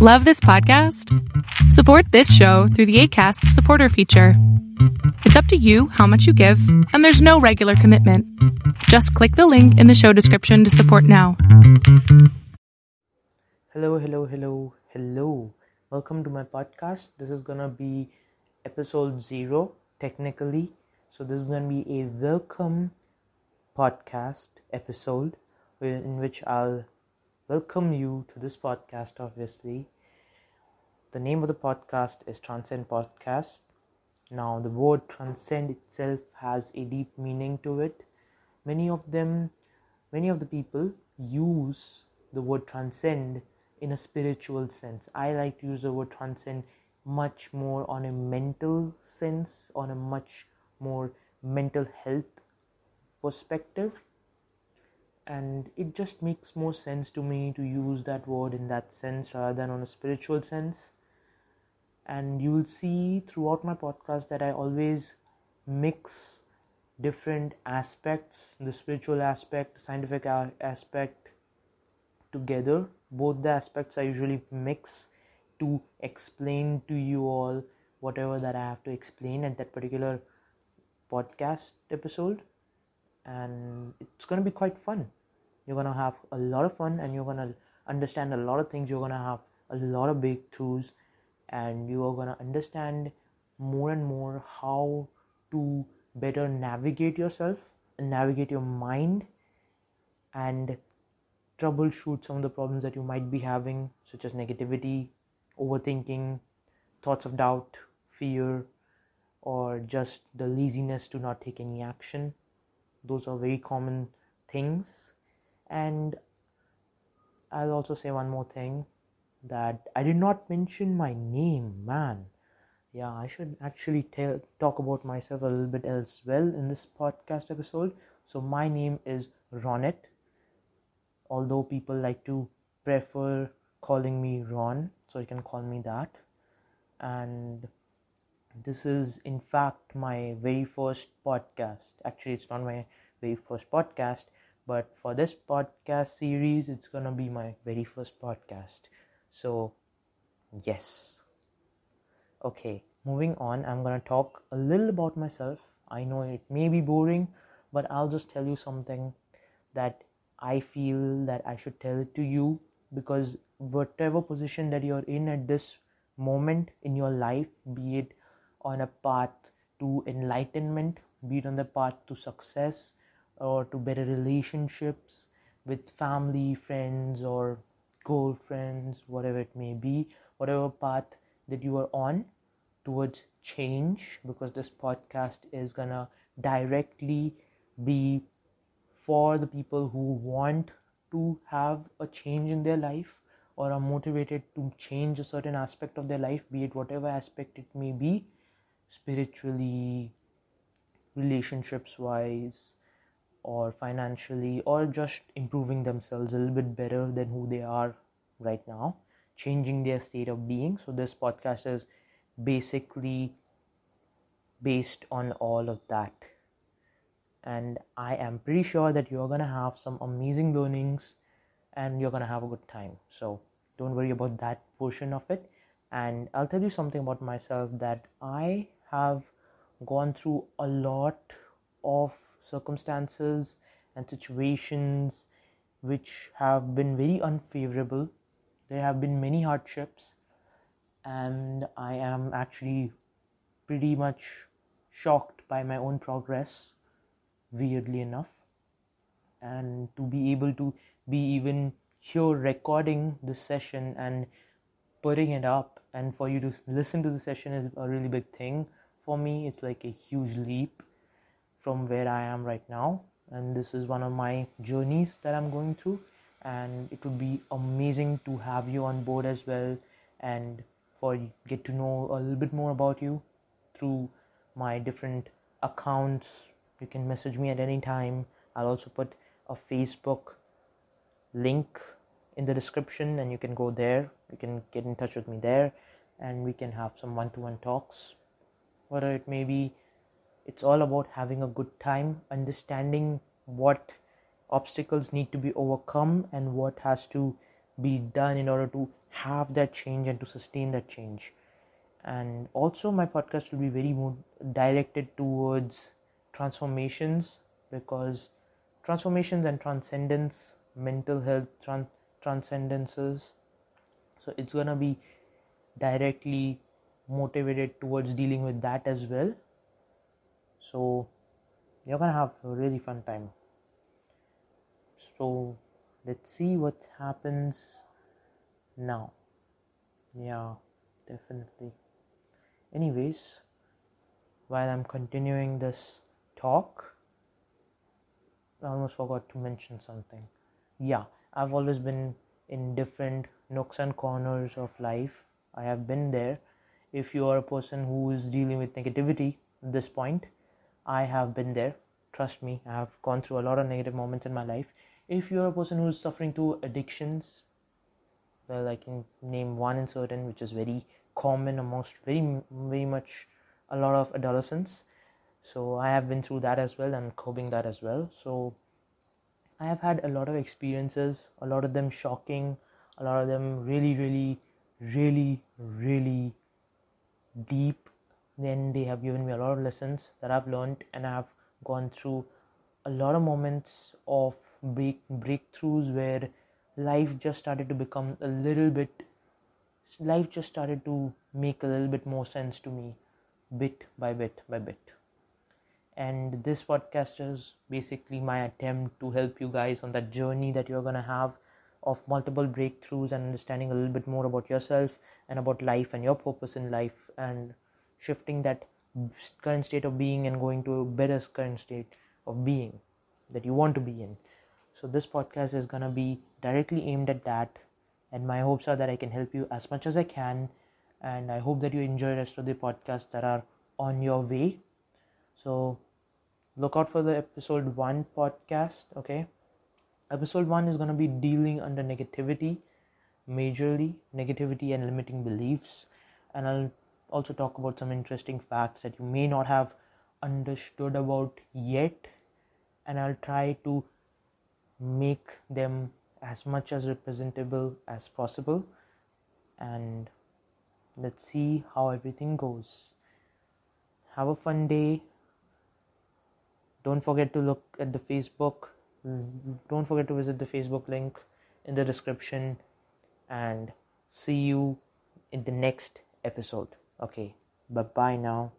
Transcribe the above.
Love this podcast? Support this show through the ACAST supporter feature. It's up to you how much you give, and there's no regular commitment. Just click the link in the show description to support now. Hello, hello, hello, hello. Welcome to my podcast. This is gonna be episode zero, technically. So, this is gonna be a welcome podcast episode uh, in which I'll welcome you to this podcast, obviously. The name of the podcast is Transcend Podcast. Now, the word transcend itself has a deep meaning to it. Many of them, many of the people use the word transcend in a spiritual sense. I like to use the word transcend much more on a mental sense, on a much more mental health perspective and it just makes more sense to me to use that word in that sense rather than on a spiritual sense. And you will see throughout my podcast that i always mix different aspects the spiritual aspect scientific aspect together. Both the aspects i usually mix to explain to you all whatever that i have to explain at that particular podcast episode. And it's going to be quite fun you're going to have a lot of fun and you're going to understand a lot of things. You're going to have a lot of breakthroughs and you are going to understand more and more how to better navigate yourself and navigate your mind and troubleshoot some of the problems that you might be having such as negativity overthinking thoughts of doubt fear or just the laziness to not take any action. Those are very common things and I'll also say one more thing that I did not mention my name, man. Yeah, I should actually tell, talk about myself a little bit as well in this podcast episode. So, my name is Ronnit, although people like to prefer calling me Ron, so you can call me that. And this is, in fact, my very first podcast. Actually, it's not my very first podcast, but for this podcast series it's gonna be my very first podcast. So yes. Okay moving on i'm gonna talk a little about myself. I know it may be boring but i'll just tell you something that i feel that i should tell it to you because whatever position that you're in at this moment in your life be it on a path to enlightenment be it on the path to success or to better relationships with family, friends, or girlfriends, whatever it may be, whatever path that you are on towards change, because this podcast is gonna directly be for the people who want to have a change in their life or are motivated to change a certain aspect of their life, be it whatever aspect it may be, spiritually, relationships wise, or financially or just improving themselves a little bit better than who they are right now changing their state of being. So this podcast is basically based on all of that. And i am pretty sure that you're to have some amazing learnings and you're to have a good time. So don't worry about that portion of it. And i'll tell you something about myself that i have gone through a lot of circumstances and situations which have been very unfavorable. There have been many hardships, and I am actually pretty much shocked by my own progress, weirdly enough. And to be able to be even here recording this session and putting it up, and for you to listen to the session is a really big thing for me. It's like a huge leap from where I am right now. And this is one of my journeys that I'm going through. And it would be amazing to have you on board as well and for get to know a little bit more about you through my different accounts. You can message me at any time. I'll also put a Facebook link in the description and you can go there. You can get in touch with me there and we can have some one to one talks. Whether it may be it's all about having a good time understanding what obstacles need to be overcome and what has to be done in order to have that change and to sustain that change. And also my podcast will be very more directed towards transformations because transformations and transcendence mental health trans- transcendences so it's gonna be directly motivated towards dealing with that as well so you're gonna have a really fun time. So let's see what happens now. Yeah definitely. Anyways while i'm continuing this talk i almost forgot to mention something. Yeah i've always been in different nooks and corners of life. I have been there. If you are a person who is dealing with negativity at this point i have been there. Trust me i have gone through a lot of negative moments in my life. If you're a person who's suffering to addictions well i can name one in certain which is very common amongst very very much a lot of adolescents. So i have been through that as well and coping that as well. So i have had a lot of experiences a lot of them shocking a lot of them really really really really deep then they have given me a lot of lessons that i've learned and i have gone through a lot of moments of break breakthroughs where life just started to become a little bit life just started to make a little bit more sense to me bit by bit by bit. And this podcast is basically my attempt to help you guys on that journey that you're going to have of multiple breakthroughs and understanding a little bit more about yourself and about life and your purpose in life and shifting that current state of being and going to a better current state of being that you want to be in. So this podcast is going to be directly aimed at that and my hopes are that i can help you as much as i can and i hope that you enjoy rest of the podcasts that are on your way. So look out for the episode 1 podcast okay? Episode 1 is going to be dealing under negativity majorly negativity and limiting beliefs and i'll also talk about some interesting facts that you may not have understood about yet. And i'll try to make them as much as representable as possible. And let's see how everything goes. Have a fun day. Don't forget to look at the facebook. Don't forget to visit the facebook link in the description. And see you in the next episode okay bye bye now